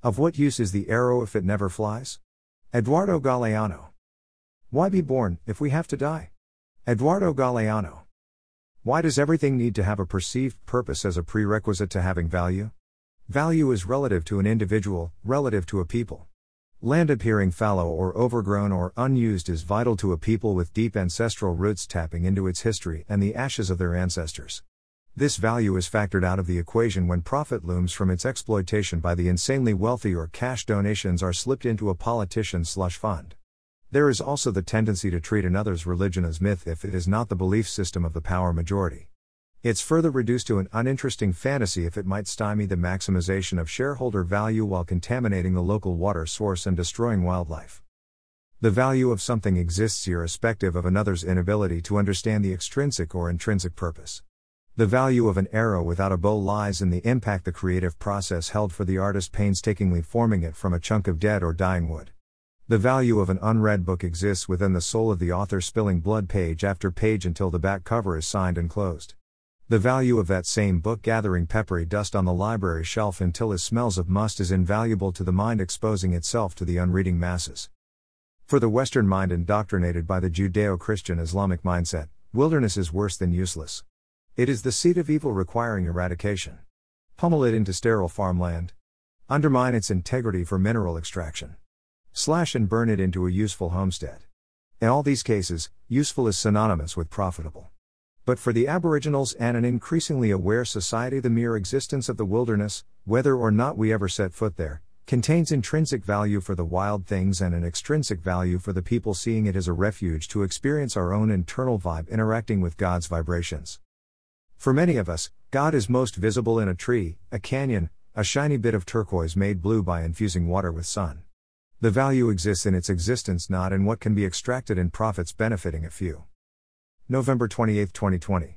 Of what use is the arrow if it never flies? Eduardo Galeano. Why be born if we have to die? Eduardo Galeano. Why does everything need to have a perceived purpose as a prerequisite to having value? Value is relative to an individual, relative to a people. Land appearing fallow or overgrown or unused is vital to a people with deep ancestral roots tapping into its history and the ashes of their ancestors. This value is factored out of the equation when profit looms from its exploitation by the insanely wealthy or cash donations are slipped into a politician's slush fund. There is also the tendency to treat another's religion as myth if it is not the belief system of the power majority. It's further reduced to an uninteresting fantasy if it might stymie the maximization of shareholder value while contaminating the local water source and destroying wildlife. The value of something exists irrespective of another's inability to understand the extrinsic or intrinsic purpose. The value of an arrow without a bow lies in the impact the creative process held for the artist painstakingly forming it from a chunk of dead or dying wood. The value of an unread book exists within the soul of the author spilling blood page after page until the back cover is signed and closed. The value of that same book gathering peppery dust on the library shelf until it smells of must is invaluable to the mind exposing itself to the unreading masses. For the Western mind indoctrinated by the Judeo Christian Islamic mindset, wilderness is worse than useless. It is the seat of evil requiring eradication. Pummel it into sterile farmland. Undermine its integrity for mineral extraction. Slash and burn it into a useful homestead. In all these cases, useful is synonymous with profitable. But for the Aboriginals and an increasingly aware society, the mere existence of the wilderness, whether or not we ever set foot there, contains intrinsic value for the wild things and an extrinsic value for the people seeing it as a refuge to experience our own internal vibe interacting with God's vibrations. For many of us, God is most visible in a tree, a canyon, a shiny bit of turquoise made blue by infusing water with sun. The value exists in its existence, not in what can be extracted in profits benefiting a few. November 28, 2020.